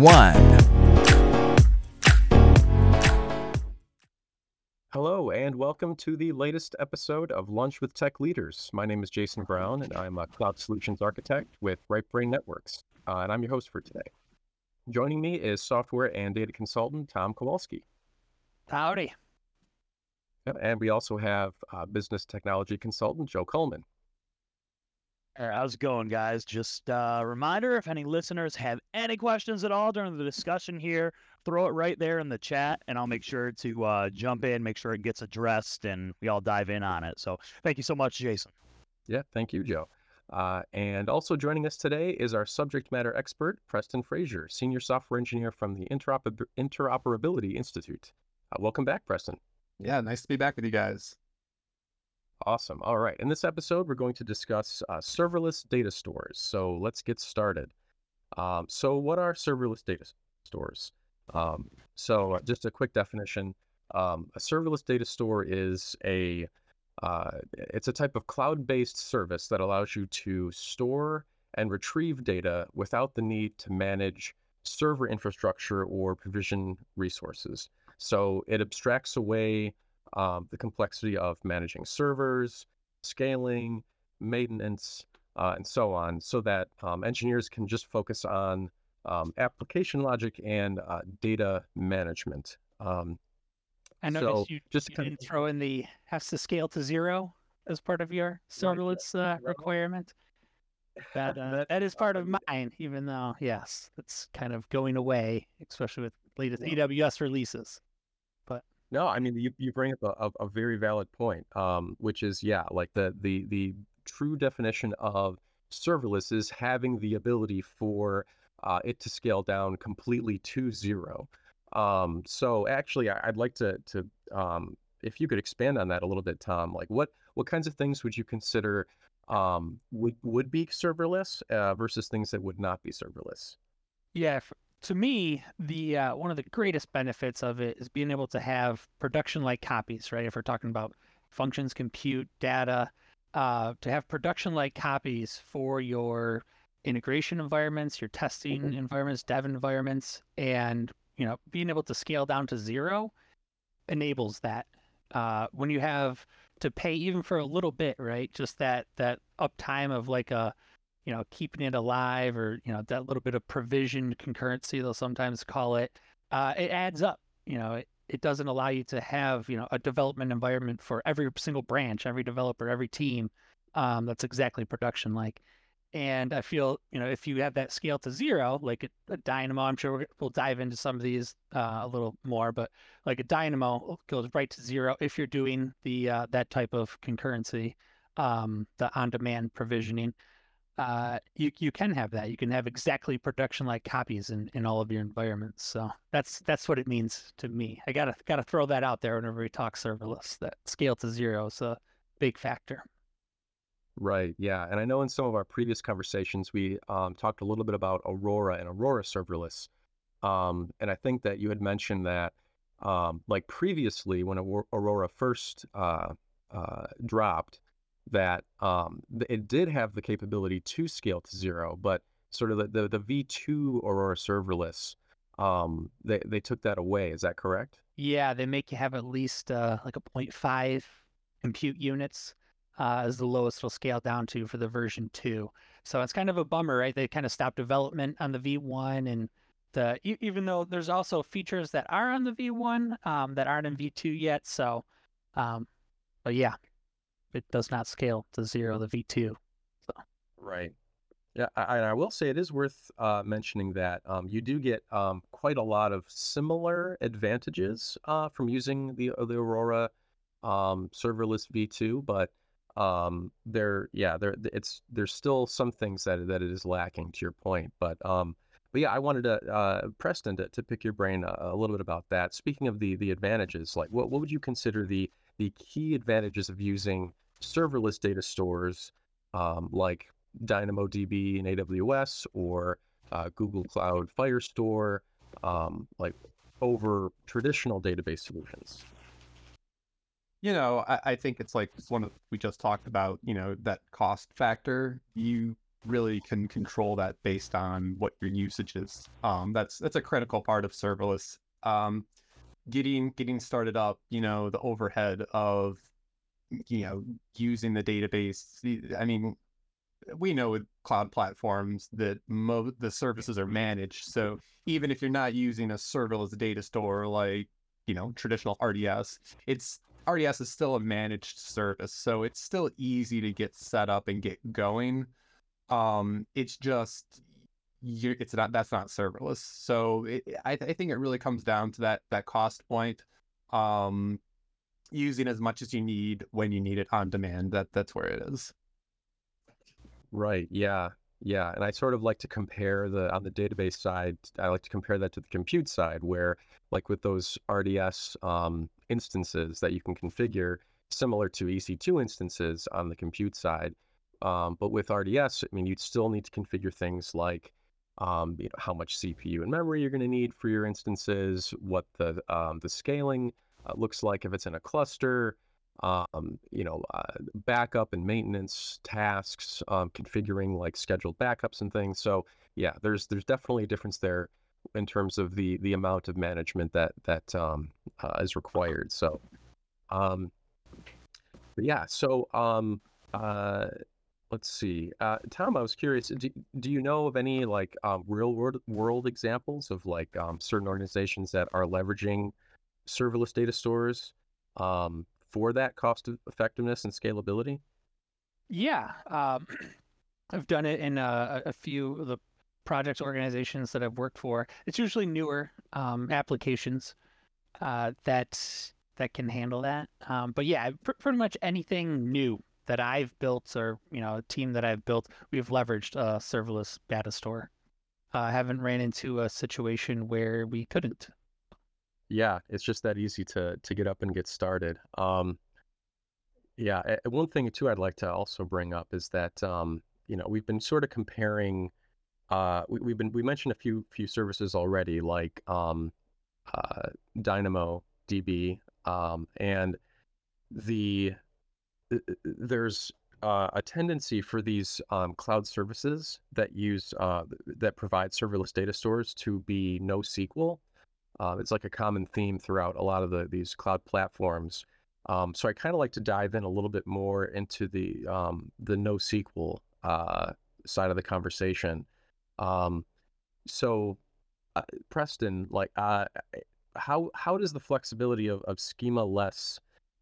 one. Hello, and welcome to the latest episode of Lunch with Tech Leaders. My name is Jason Brown, and I'm a cloud solutions architect with Right Brain Networks, uh, and I'm your host for today. Joining me is software and data consultant Tom Kowalski. Howdy. And we also have uh, business technology consultant Joe Coleman. How's it going, guys? Just a reminder if any listeners have any questions at all during the discussion here, throw it right there in the chat, and I'll make sure to uh, jump in, make sure it gets addressed, and we all dive in on it. So thank you so much, Jason. Yeah, thank you, Joe. Uh, and also joining us today is our subject matter expert, Preston Frazier, Senior Software Engineer from the Interoper- Interoperability Institute. Uh, welcome back, Preston. Yeah, nice to be back with you guys. Awesome. All right. In this episode, we're going to discuss uh, serverless data stores. So let's get started. Um, so, what are serverless data stores? Um, so, uh, just a quick definition: um, a serverless data store is a uh, it's a type of cloud-based service that allows you to store and retrieve data without the need to manage server infrastructure or provision resources. So it abstracts away um, the complexity of managing servers, scaling, maintenance, uh, and so on, so that um, engineers can just focus on um, application logic and uh, data management. Um, I noticed so you, just you didn't of... throw in the has to scale to zero as part of your serverless uh, requirement. That, uh, that is part of mine, even though yes, it's kind of going away, especially with latest AWS releases. No, I mean you, you bring up a, a, a very valid point, um, which is yeah, like the the the true definition of serverless is having the ability for uh, it to scale down completely to zero. Um, so actually, I- would like to to um, if you could expand on that a little bit, Tom. Like what what kinds of things would you consider um, would would be serverless uh, versus things that would not be serverless? Yeah, to me, the uh, one of the greatest benefits of it is being able to have production-like copies, right? If we're talking about functions, compute, data, uh, to have production-like copies for your integration environments, your testing mm-hmm. environments, dev environments, and you know, being able to scale down to zero enables that. Uh, when you have to pay even for a little bit, right? Just that that uptime of like a, you know, keeping it alive, or you know, that little bit of provision concurrency they'll sometimes call it. Uh, it adds up. You know, it, it doesn't allow you to have you know a development environment for every single branch, every developer, every team. Um, that's exactly production like. And I feel, you know, if you have that scale to zero, like a, a dynamo, I'm sure we'll dive into some of these uh, a little more, but like a dynamo goes right to zero if you're doing the uh, that type of concurrency, um, the on-demand provisioning. Uh, you you can have that. You can have exactly production-like copies in, in all of your environments. So that's that's what it means to me. I gotta gotta throw that out there whenever we talk serverless. That scale to zero is a big factor. Right. Yeah. And I know in some of our previous conversations, we um, talked a little bit about Aurora and Aurora serverless. Um, and I think that you had mentioned that, um, like previously, when Aurora first uh, uh, dropped, that um, it did have the capability to scale to zero, but sort of the, the, the V2 Aurora serverless, um, they, they took that away. Is that correct? Yeah. They make you have at least uh, like a 0.5 compute units uh, the lowest it'll scale down to for the version two. So it's kind of a bummer, right? They kind of stopped development on the V1 and the even though there's also features that are on the V1 um, that aren't in V2 yet. So, um, but yeah, it does not scale to zero the V2. So. Right. Yeah, I, I will say it is worth uh, mentioning that um, you do get um, quite a lot of similar advantages uh, from using the the Aurora um, serverless V2, but um there yeah there it's there's still some things that that it is lacking to your point but um but yeah, I wanted to uh, Preston to, to pick your brain a, a, little bit about that. Speaking of the the advantages, like what what would you consider the the key advantages of using serverless data stores um, like DynamoDB in AWS or uh, Google Cloud Firestore, um, like over traditional database solutions? You know, I, I think it's like one of we just talked about. You know, that cost factor. You really can control that based on what your usage is. Um, that's that's a critical part of serverless. Um, getting getting started up, you know, the overhead of you know using the database. I mean, we know with cloud platforms that mo- the services are managed. So even if you're not using a serverless data store like you know traditional RDS, it's RDS is still a managed service, so it's still easy to get set up and get going. Um, it's just you it's not that's not serverless. So it, I, I think it really comes down to that that cost point. Um, using as much as you need when you need it on demand. That that's where it is. Right. Yeah. Yeah. And I sort of like to compare the on the database side. I like to compare that to the compute side, where like with those RDS um, instances that you can configure similar to EC2 instances on the compute side. Um, but with RDS, I mean, you'd still need to configure things like um, you know, how much CPU and memory you're going to need for your instances, what the um, the scaling uh, looks like if it's in a cluster, um, you know, uh, backup and maintenance tasks, um, configuring like scheduled backups and things. So yeah, there's there's definitely a difference there in terms of the the amount of management that that um, uh, is required. So, um, yeah. So, uh, let's see, uh, Tom. I was curious. Do, do you know of any like um, real world world examples of like um, certain organizations that are leveraging serverless data stores um, for that cost effectiveness and scalability? Yeah, um, I've done it in a, a few of the projects organizations that I've worked for. It's usually newer um, applications uh, that that can handle that. Um, but yeah, pr- pretty much anything new that I've built or you know a team that I've built, we've leveraged a serverless data store. Uh, I haven't ran into a situation where we couldn't. Yeah, it's just that easy to to get up and get started. Um, yeah, one thing too I'd like to also bring up is that um, you know we've been sort of comparing uh, we, have been we mentioned a few few services already, like um, uh, Dynamo DB, um, and the there's uh, a tendency for these um, cloud services that use uh, that provide serverless data stores to be NoSQL. Uh, it's like a common theme throughout a lot of the, these cloud platforms. Um, so I kind of like to dive in a little bit more into the um, the NoSQL uh, side of the conversation. Um, so, uh, Preston, like, uh, how how does the flexibility of, of schema-less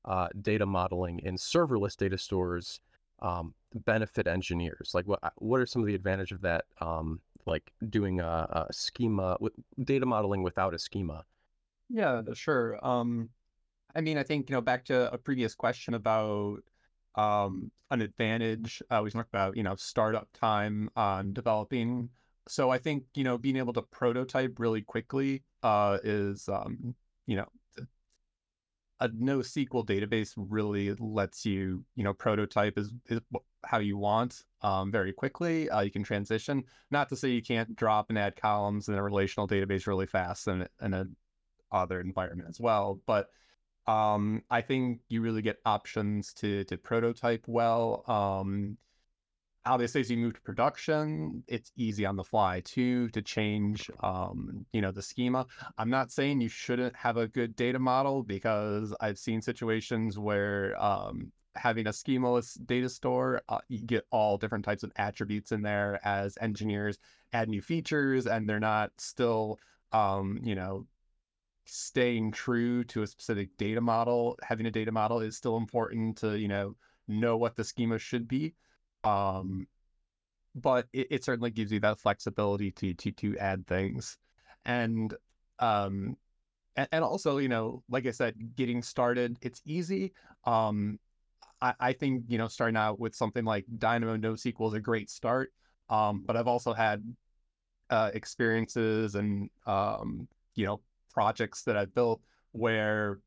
uh, data modeling in serverless data stores um, benefit engineers? Like, what what are some of the advantage of that? Um, like doing a, a schema with data modeling without a schema. Yeah, sure. Um, I mean, I think you know back to a previous question about um, an advantage. Uh, we talked about you know startup time on developing so I think you know being able to prototype really quickly uh, is um, you know a NoSQL database really lets you you know prototype is, is how you want um, very quickly. Uh, you can transition. Not to say you can't drop and add columns in a relational database really fast in, in a other environment as well, but um, I think you really get options to to prototype well. Um, obviously as you move to production it's easy on the fly too to change um, you know the schema. I'm not saying you shouldn't have a good data model because i've seen situations where um, having a schemaless data store uh, you get all different types of attributes in there as engineers add new features and they're not still um, you know staying true to a specific data model. Having a data model is still important to you know know what the schema should be um, but it, it certainly gives you that flexibility to to to add things, and um, and, and also you know, like I said, getting started it's easy. Um, I, I think you know starting out with something like Dynamo NoSQL is a great start. Um, but I've also had uh, experiences and um, you know projects that I've built where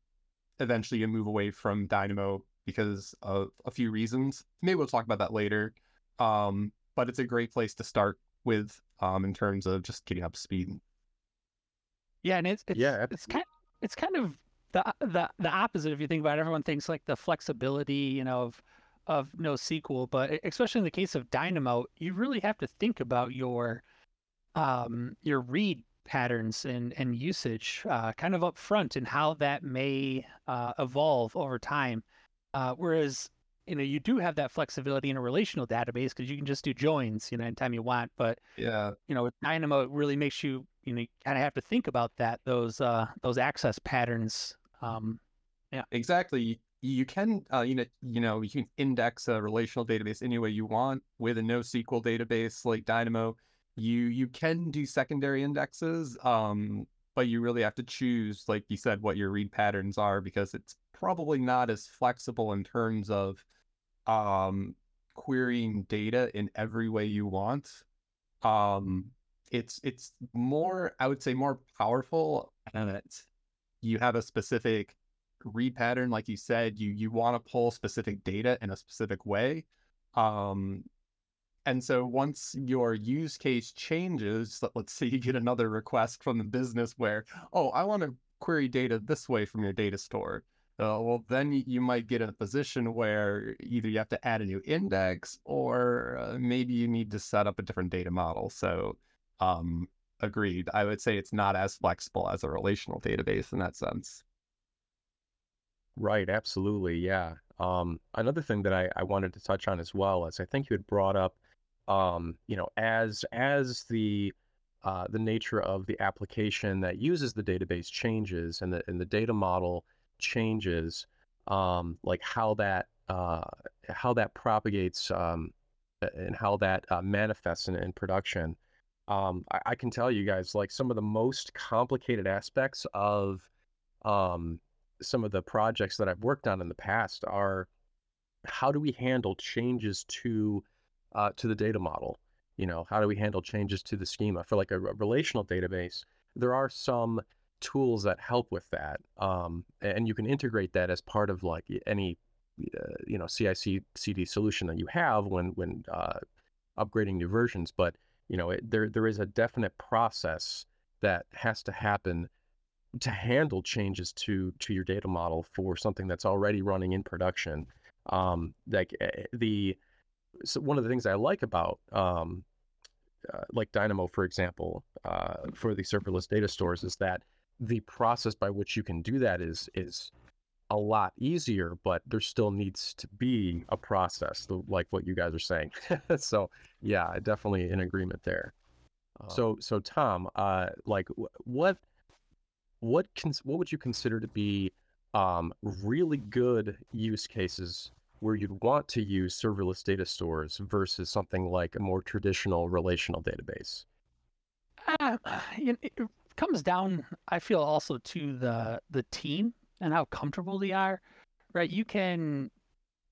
eventually you move away from Dynamo because of a few reasons. Maybe we'll talk about that later. Um, but it's a great place to start with um, in terms of just getting up to speed. Yeah, and it's it's Yeah, it's kind it's kind of the the the opposite if you think about it. Everyone thinks like the flexibility, you know, of of NoSQL, but especially in the case of Dynamo, you really have to think about your um your read patterns and and usage uh, kind of up front and how that may uh, evolve over time. Uh, whereas you know you do have that flexibility in a relational database because you can just do joins you know anytime you want, but Yeah, you know with Dynamo it really makes you you know kind of have to think about that those uh those access patterns. Um, yeah, exactly. You, you can, uh, you know, you know, you can index a relational database any way you want with a NoSQL database like Dynamo. You you can do secondary indexes, um, but you really have to choose, like you said, what your read patterns are because it's probably not as flexible in terms of um, querying data in every way you want. Um, it's it's more, I would say, more powerful, and it's you have a specific read pattern, like you said, you you want to pull specific data in a specific way. Um, and so once your use case changes, let- let's say you get another request from the business where, oh, I want to query data this way from your data store. Uh, well, then you might get in a position where either you have to add a new index or uh, maybe you need to set up a different data model. So, um, agreed. I would say it's not as flexible as a relational database in that sense. Right, absolutely, yeah. Um, another thing that I, I wanted to touch on as well is I think you had brought up, um, you know, as as the uh, the nature of the application that uses the database changes and the and the data model changes, um, like how that uh, how that propagates um, and how that uh, manifests in, in production. Um, I, I can tell you guys like some of the most complicated aspects of um, some of the projects that I've worked on in the past are how do we handle changes to uh, to the data model? You know, how do we handle changes to the schema for like a, a relational database? There are some tools that help with that, um, and you can integrate that as part of like any uh, you know CIC CD solution that you have when when uh, upgrading new versions. But you know, it, there there is a definite process that has to happen to handle changes to to your data model for something that's already running in production. Um, like eh, the so one of the things I like about um, uh, like Dynamo, for example, uh, for the serverless data stores, is that the process by which you can do that is is a lot easier, but there still needs to be a process, like what you guys are saying. so yeah, definitely in agreement there. So so Tom, uh, like wh- what what can, what would you consider to be um, really good use cases where you'd want to use serverless data stores versus something like a more traditional relational database? Uh, you know, it it comes down, I feel, also to the the team and how comfortable they are. Right? You can,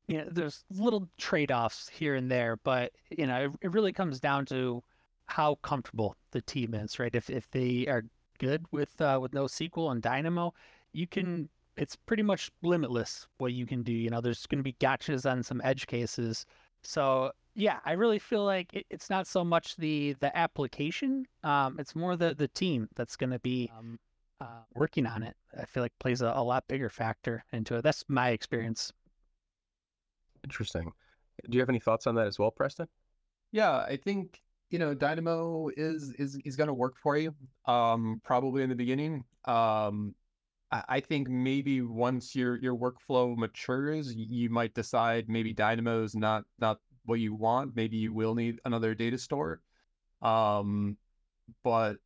you know, there's little trade-offs here and there, but you know, it, it really comes down to how comfortable the team is. Right? If if they are good with uh, with NoSQL and Dynamo, you can. It's pretty much limitless what you can do. You know, there's going to be gotchas on some edge cases. So yeah, I really feel like it, it's not so much the the application. Um, it's more the the team that's going to be um, uh, working on it. I feel like plays a, a lot bigger factor into it. That's my experience. Interesting. Do you have any thoughts on that as well, Preston? Yeah, I think you know Dynamo is is is going to work for you. Um, probably in the beginning. Um, I, I think maybe once your your workflow matures, you might decide maybe Dynamo's not not what you want. Maybe you will need another data store. Um, but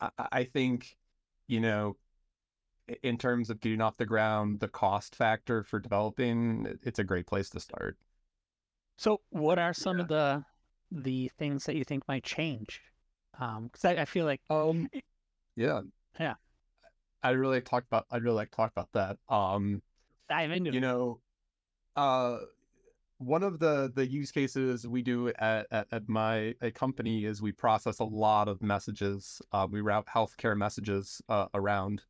I, I I think you know in terms of getting off the ground, the cost factor for developing, it's a great place to start. So, what are some of the the things that you think might change? Because I, I feel like Um, yeah, Yeah. I'd really like talk about. I'd really like to talk about that. Um, dive into you know, uh, one of the the use cases we do at, at, at my company is we process a lot of messages. Uh, we route healthcare messages uh, around,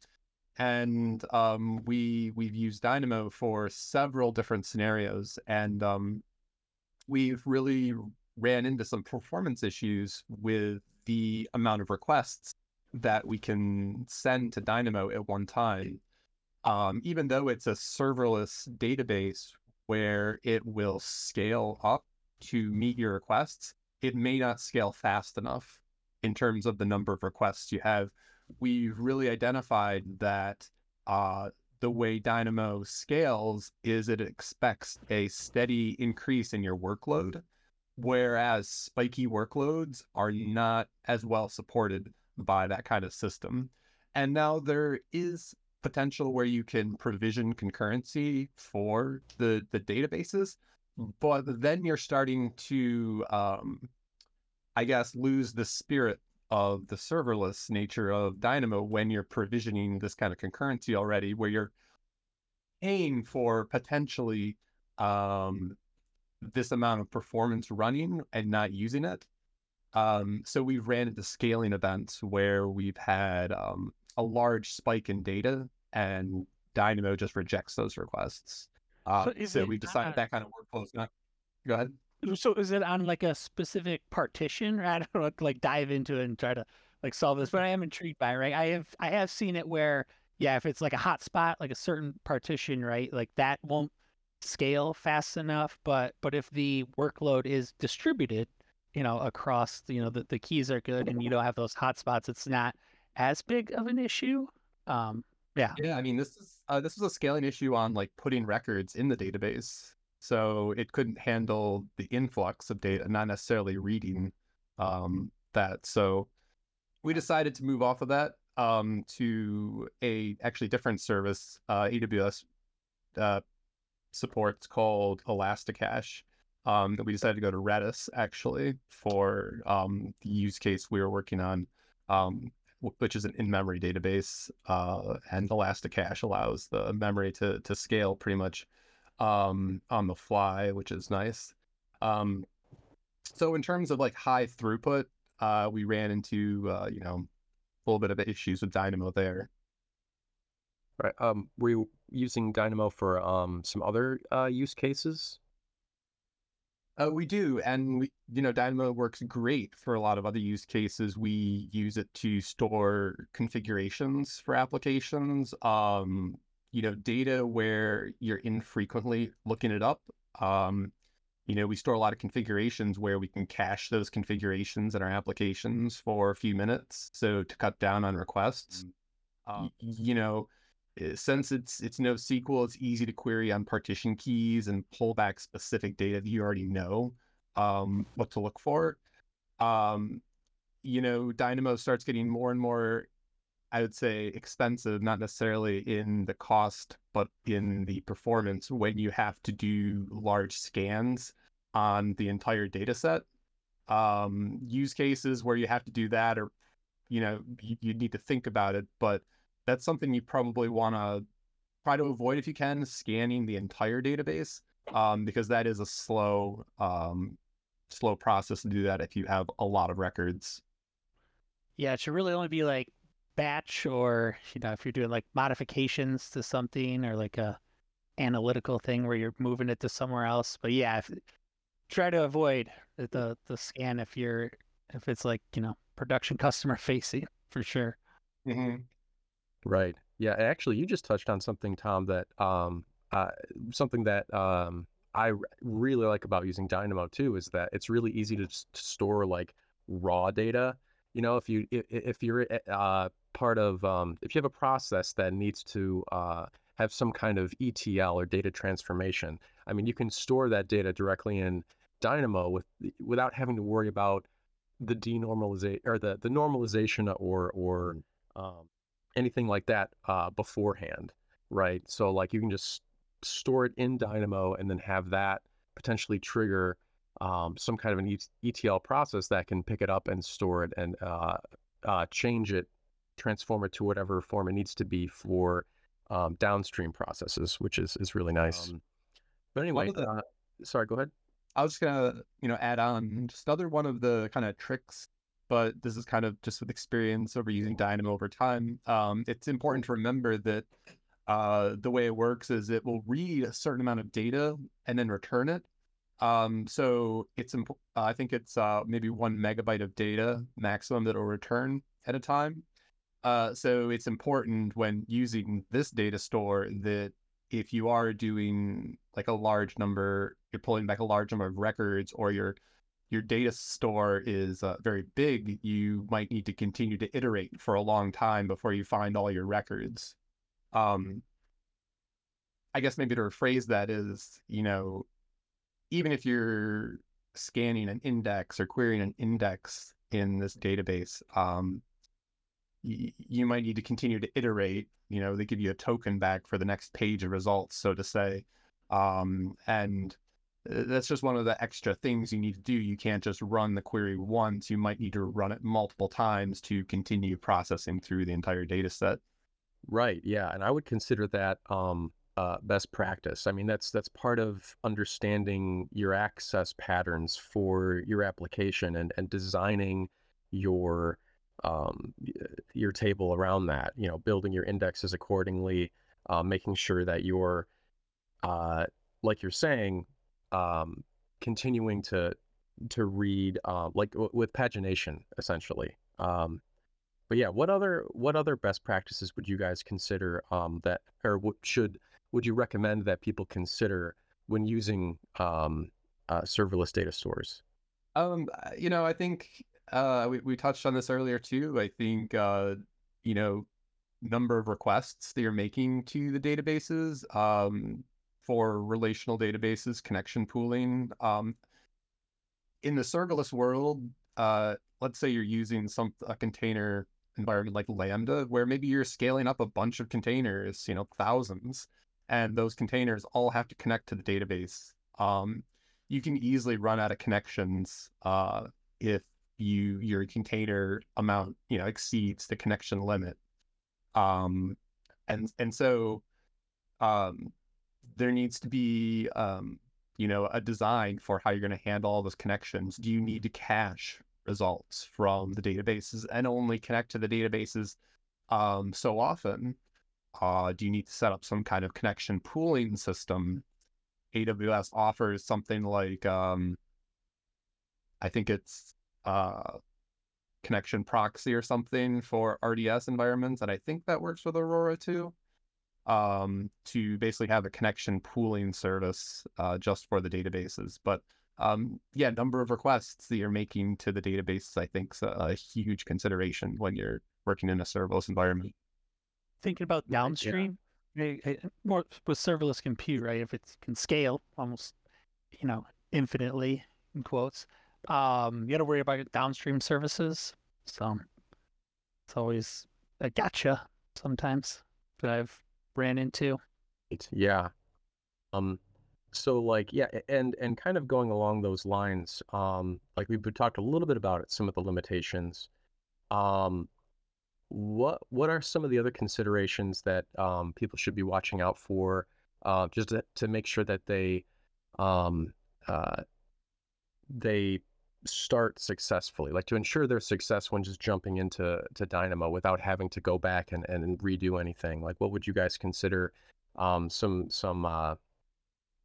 and um, we we've used Dynamo for several different scenarios, and um, we've really ran into some performance issues with the amount of requests that we can send to Dynamo at one time. Um, even though it's a serverless database where it will scale up to meet your requests, it may not scale fast enough in terms of the number of requests you have. We've really identified that uh, the way Dynamo scales is it expects a steady increase in your workload, whereas spiky workloads are not as well supported by that kind of system. And now there is potential where you can provision concurrency for the the databases, but then you're starting to, um, I guess, lose the spirit of the serverless nature of Dynamo when you're provisioning this kind of concurrency already, where you're paying for potentially um, this amount of performance running and not using it. Um, so we've ran into scaling events where we've had um, a large spike in data and Dynamo just rejects those requests. Uh, so, so we decided that kind of workflow is not. Go ahead. So is it on like a specific partition? I don't know, like dive into it and try to like solve this, but I am intrigued by it, right. I have I have seen it where yeah, if it's like a hotspot, like a certain partition, right, like that won't scale fast enough. But but if the workload is distributed, you know, across you know the, the keys are good and you don't have those hotspots, it's not as big of an issue. Um, yeah. Yeah, I mean this is uh, this was a scaling issue on like putting records in the database. So it couldn't handle the influx of data, not necessarily reading um, that. So we decided to move off of that um, to a actually different service. Uh, AWS uh, supports called Elasticache. Um, we decided to go to Redis actually for um, the use case we were working on. Um, which is an in-memory database, uh, and Elasticache allows the memory to to scale pretty much um, on the fly, which is nice. Um, so in terms of like high throughput, uh, we ran into uh, you know a little bit of issues with Dynamo there. Right. Um, were you using Dynamo for um, some other uh, use cases? Uh, we do, and we, you know, Dynamo works great for a lot of other use cases. We use it to store configurations for applications. Um, you know, data where you're infrequently looking it up. Um, you know, we store a lot of configurations where we can cache those configurations in our applications for a few minutes, so to cut down on requests. Mm. you know, since it's it's NoSQL, it's easy to query on partition keys and pull back specific data that you already know um, what to look for. Um, you know, Dynamo starts getting more and more, I would say, expensive, not necessarily in the cost, but in the performance when you have to do large scans on the entire data set. Um, use cases where you have to do that, or you know, you, you need to think about it, but that's something you probably want to try to avoid if you can, scanning the entire database, um, because that is a slow, um, slow process to do that if you have a lot of records. Yeah, it should really only be like batch or you know if you're doing like modifications to something or like a analytical thing where you're moving it to somewhere else. But yeah, if, try to avoid the the scan if you're if it's like you know production customer facing for sure. Mm-hmm. Right. Yeah. Actually, you just touched on something, Tom, that um, uh, something that um, I really like about using Dynamo too is that it's really easy to, to store like raw data. You know, if you if, you're eh, uh, part of um, if you have a process that needs to uh, have some kind of ETL or data transformation, I mean, you can store that data directly in Dynamo with without having to worry about the denormalization or the the normalization or or um, anything like that uh, beforehand, right? So like you can just store it in Dynamo and then have that potentially trigger um, some kind of an ETL process that can pick it up and store it and uh, uh, change it, transform it to whatever form it needs to be for um, downstream processes, which is is really nice. Um, but anyway, the, uh, sorry, go ahead. I was just gonna, you know, add on just another one of the kind of tricks, but this is kind of just with experience over using Dynamo over time. Um, it's important to remember that uh, the way it works is it will read a certain amount of data and then return it. Um, so it's imp- uh, I think it's uh, maybe one megabyte of data maximum that will return at a time. Uh, so it's important when using this data store that if you are doing like a large number, you're pulling back a large number of records, or your your data store is uh, very big, you might need to continue to iterate for a long time before you find all your records. Um, I guess maybe to rephrase that is, you know, even if you're scanning an index or querying an index in this database, um, you might need to continue to iterate. You know, they give you a token back for the next page of results, so to say. Um, and that's just one of the extra things you need to do. You can't just run the query once. You might need to run it multiple times to continue processing through the entire data set. Right. Yeah. And I would consider that um, uh, best practice. I mean, that's that's part of understanding your access patterns for your application and, and designing your um, your table around that. You know, building your indexes accordingly, uh, making sure that you're, uh, like you're saying, um, continuing to to read uh, like w- with pagination essentially. Um, but yeah, what other what other best practices would you guys consider um, that, or what should would you recommend that people consider when using um, uh, serverless data stores? Um, you know, I think uh, we, we touched on this earlier too. I think, uh, you know, number of requests that you're making to the databases um, for relational databases, connection pooling. Um, in the serverless world, uh, let's say you're using some a container environment like Lambda, where maybe you're scaling up a bunch of containers, you know, thousands, and those containers all have to connect to the database. Um, you can easily run out of connections uh, if you your container amount you know exceeds the connection limit um and and so um there needs to be um you know a design for how you're going to handle all those connections. Do you need to cache results from the databases and only connect to the databases um so often? Uh do you need to set up some kind of connection pooling system? Aws offers something like um i think it's uh, connection proxy or something for RDS environments, and I think that works with Aurora too. Um, to basically have a connection pooling service uh, just for the databases. But um, yeah, number of requests that you're making to the databases, I think, is a, a huge consideration when you're working in a serverless environment. Thinking about downstream, yeah. more with serverless compute, right? If it can scale almost, you know, infinitely in quotes, um, you got to worry about downstream services. So it's always a gotcha sometimes that I've ran into. Yeah. Um. So like yeah, and and kind of going along those lines, um, like we've talked a little bit about it, some of the limitations. Um, what what are some of the other considerations that um, people should be watching out for, uh, just to, to make sure that they um, uh, they start successfully, like to ensure their success when just jumping into to Dynamo without having to go back and, and redo anything? Like, what would you guys consider um, some some uh,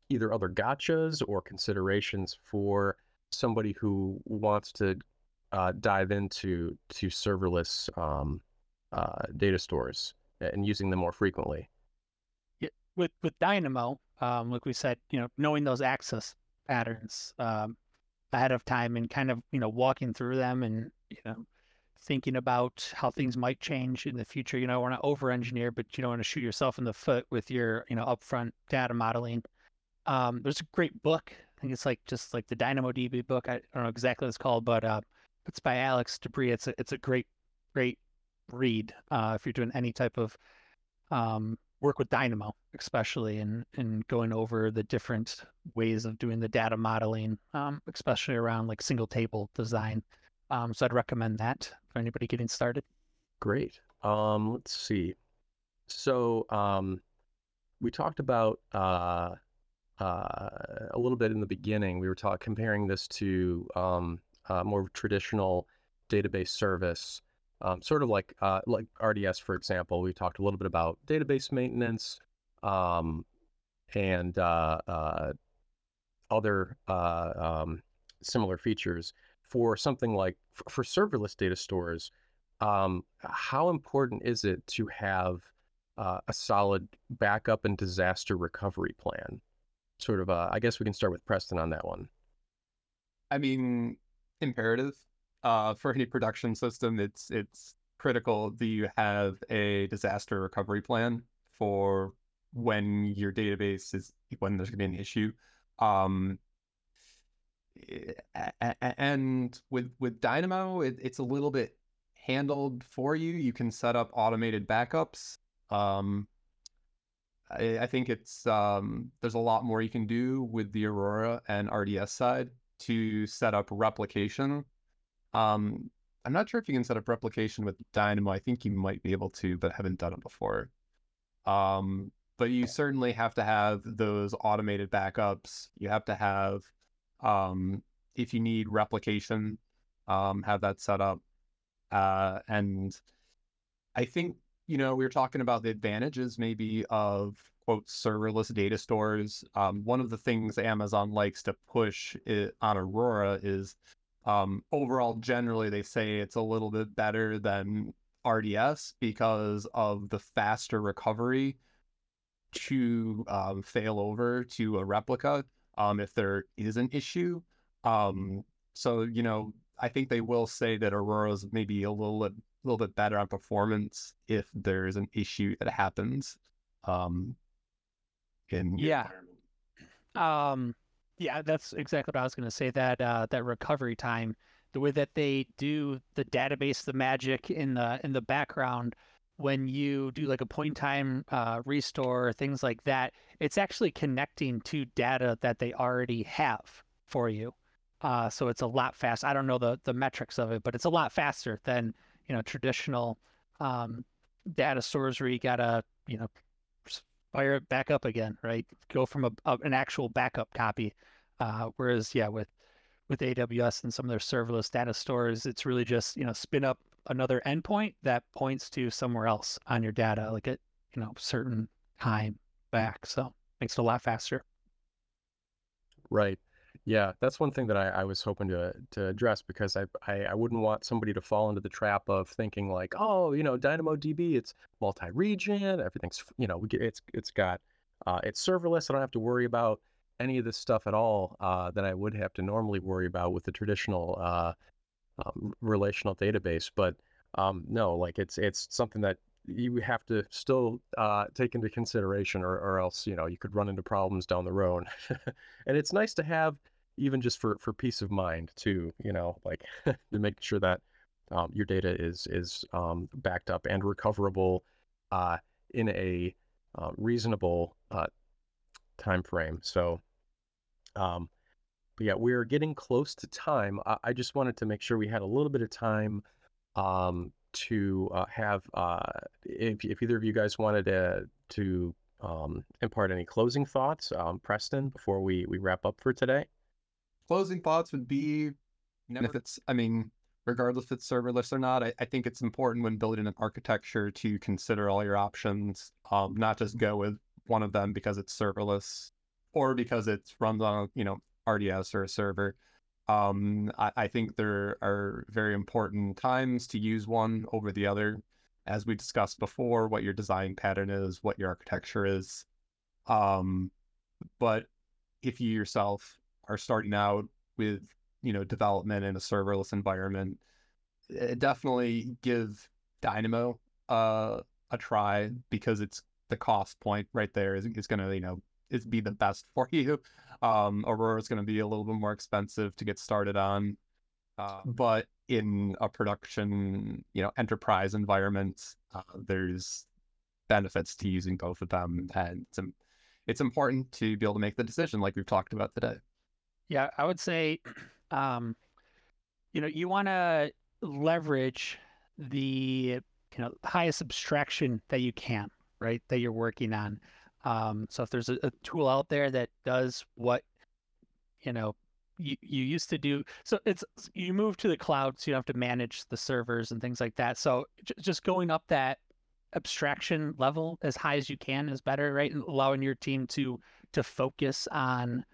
either other gotchas or considerations for somebody who wants to uh, dive into to serverless um, uh, data stores and using them more frequently? Yeah, with with Dynamo, um, like we said, you know, knowing those access patterns um, ahead of time and kind of you know walking through them and you know thinking about how things might change in the future. You know, we're not over engineer, but you don't want to shoot yourself in the foot with your you know upfront data modeling. Um, there's a great book. I think it's like just like the DynamoDB book. I don't know exactly what it's called, but uh, it's by Alex DeBrie. It's a it's a great great read uh, if you're doing any type of um, work with Dynamo, especially in in going over the different ways of doing the data modeling, um, especially around like single table design. Um, so I'd recommend that for anybody getting started. Great. Um, let's see. So um, we talked about uh, uh, a little bit in the beginning. We were talking comparing this to um, uh, more traditional database service, um, sort of like uh, like RDS, for example. We talked a little bit about database maintenance um, and uh, uh, other uh, um, similar features. For something like for serverless data stores, um, how important is it to have uh, a solid backup and disaster recovery plan? Sort of, uh, I guess we can start with Preston on that one. I mean, imperative uh, for any production system. It's it's critical that you have a disaster recovery plan for when your database is when there's going to be an issue. Um, and with with Dynamo, it, it's a little bit handled for you. You can set up automated backups. Um, I, I think it's um, there's a lot more you can do with the Aurora and RDS side to set up replication. Um, I'm not sure if you can set up replication with Dynamo. I think you might be able to, but haven't done it before. Um, but you certainly have to have those automated backups. You have to have, um, if you need replication, um, have that set up. Uh, and I think, you know, we were talking about the advantages maybe of quote serverless data stores. Um, one of the things Amazon likes to push it on Aurora is um, overall, generally, they say it's a little bit better than RDS because of the faster recovery to um, fail over to a replica um, if there is an issue. Um, so you know, I think they will say that Aurora's maybe a little bit, little bit better on performance if there's an issue that happens. Um, in yeah, um, yeah, that's exactly what I was going to say. That uh, that recovery time, the way that they do the database, the magic in the in the background when you do like a point time uh, restore, things like that, it's actually connecting to data that they already have for you. Uh, so it's a lot fast. I don't know the the metrics of it, but it's a lot faster than you know traditional um, data stores where you gotta you know fire it back up again, right? Go from a, a an actual backup copy. Uh, whereas yeah, with with AWS and some of their serverless data stores, it's really just you know spin up another endpoint that points to somewhere else on your data, like at you know certain time back. So makes it a lot faster. Right. Yeah, that's one thing that I, I was hoping to to address because I, I I wouldn't want somebody to fall into the trap of thinking like, oh, you know, DynamoDB, it's multi-region, everything's you know, it's it's got uh, it's serverless. I don't have to worry about any of this stuff at all uh, that I would have to normally worry about with the traditional uh, um, relational database. But um, no, like it's it's something that you have to still uh, take into consideration, or, or else you know you could run into problems down the road. and it's nice to have even just for for peace of mind too. You know, like to make sure that um, your data is is um, backed up and recoverable uh, in a uh, reasonable uh, time frame. So, um, but yeah, we're getting close to time. I, I, just wanted to make sure we had a little bit of time um, to uh, have, uh, if, if either of you guys wanted to, to um, impart any closing thoughts, um, Preston, before we, we wrap up for today. Closing thoughts would be, never... if it's, I mean, regardless if it's serverless or not, I, I, think it's important when building an architecture to consider all your options, um, not just go with one of them because it's serverless or because it runs on, you know, RDS or a server. Um, I, I think there are very important times to use one over the other. As we discussed before, what your design pattern is, what your architecture is. Um, but if you yourself are starting out with, you know, development in a serverless environment, definitely give Dynamo uh, a try because it's the cost point right there is, is going to, you know, is be the best for you. Um, Aurora is going to be a little bit more expensive to get started on, uh, but in a production, you know, enterprise environment, uh, there's benefits to using both of them, and it's, it's important to be able to make the decision, like we've talked about today. Yeah, I would say, um, you know, you want to leverage the you know highest abstraction that you can, right? That you're working on Um, so if there's a, a tool out there that does what you know you, you used to do so it's you move to the cloud so you don't have to manage the servers and things like that so j- just going up that abstraction level as high as you can is better right and allowing your team to to focus on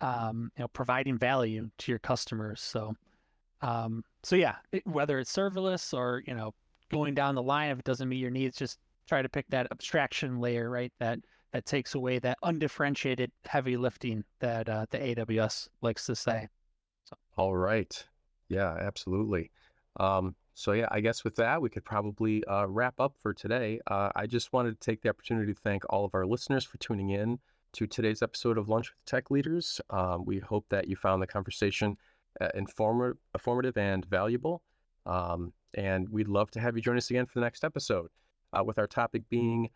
um, you know providing value to your customers so um, so yeah it, whether it's serverless or you know going down the line if it doesn't meet your needs just try to pick that abstraction layer right that that takes away that undifferentiated heavy lifting that uh, the aws likes to say so. all right yeah absolutely um, so yeah, I guess with that, we could probably uh, wrap up for today. Uh, I just wanted to take the opportunity to thank all of our listeners for tuning in to today's episode of Lunch with Tech Leaders. Um, we hope that you found the conversation uh, informative, informative and valuable. Um, and we'd love to have you join us again for the next episode, uh, with our topic being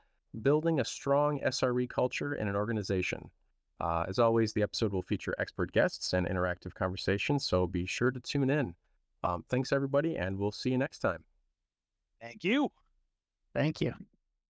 building a strong SRE culture in an organization. Uh, as always, the episode will feature expert guests and interactive conversations, so be sure to tune in. Um, thanks, everybody, and we'll see you next time. Thank you. Thank you.